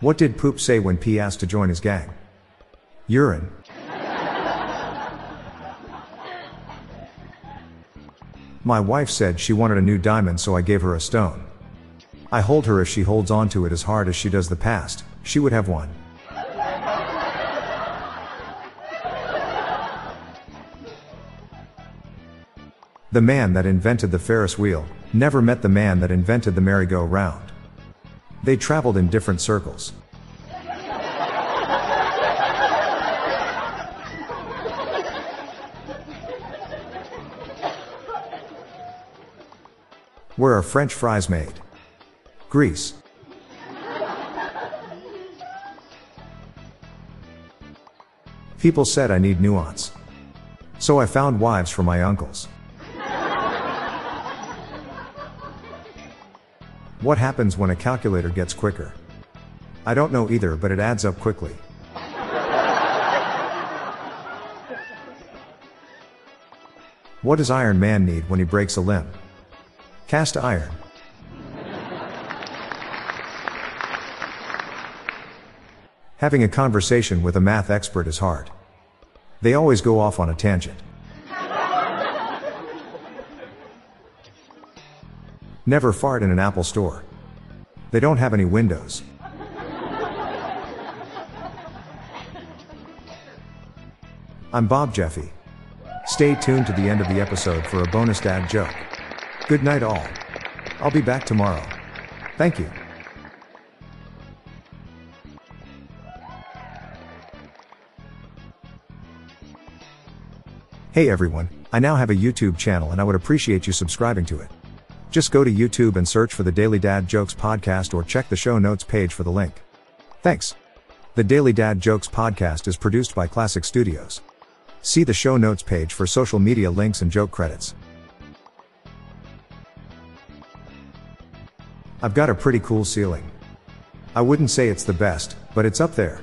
What did Poop say when P asked to join his gang? Urine. My wife said she wanted a new diamond so I gave her a stone. I hold her if she holds on to it as hard as she does the past, she would have one. The man that invented the Ferris wheel never met the man that invented the merry-go-round. They traveled in different circles. Where are French fries made? Greece. People said I need nuance. So I found wives for my uncles. What happens when a calculator gets quicker? I don't know either, but it adds up quickly. What does Iron Man need when he breaks a limb? Cast iron. Having a conversation with a math expert is hard. They always go off on a tangent. Never fart in an Apple store. They don't have any windows. I'm Bob Jeffy. Stay tuned to the end of the episode for a bonus dad joke. Good night, all. I'll be back tomorrow. Thank you. Hey everyone, I now have a YouTube channel and I would appreciate you subscribing to it. Just go to YouTube and search for the Daily Dad Jokes podcast or check the show notes page for the link. Thanks. The Daily Dad Jokes podcast is produced by Classic Studios. See the show notes page for social media links and joke credits. I've got a pretty cool ceiling. I wouldn't say it's the best, but it's up there.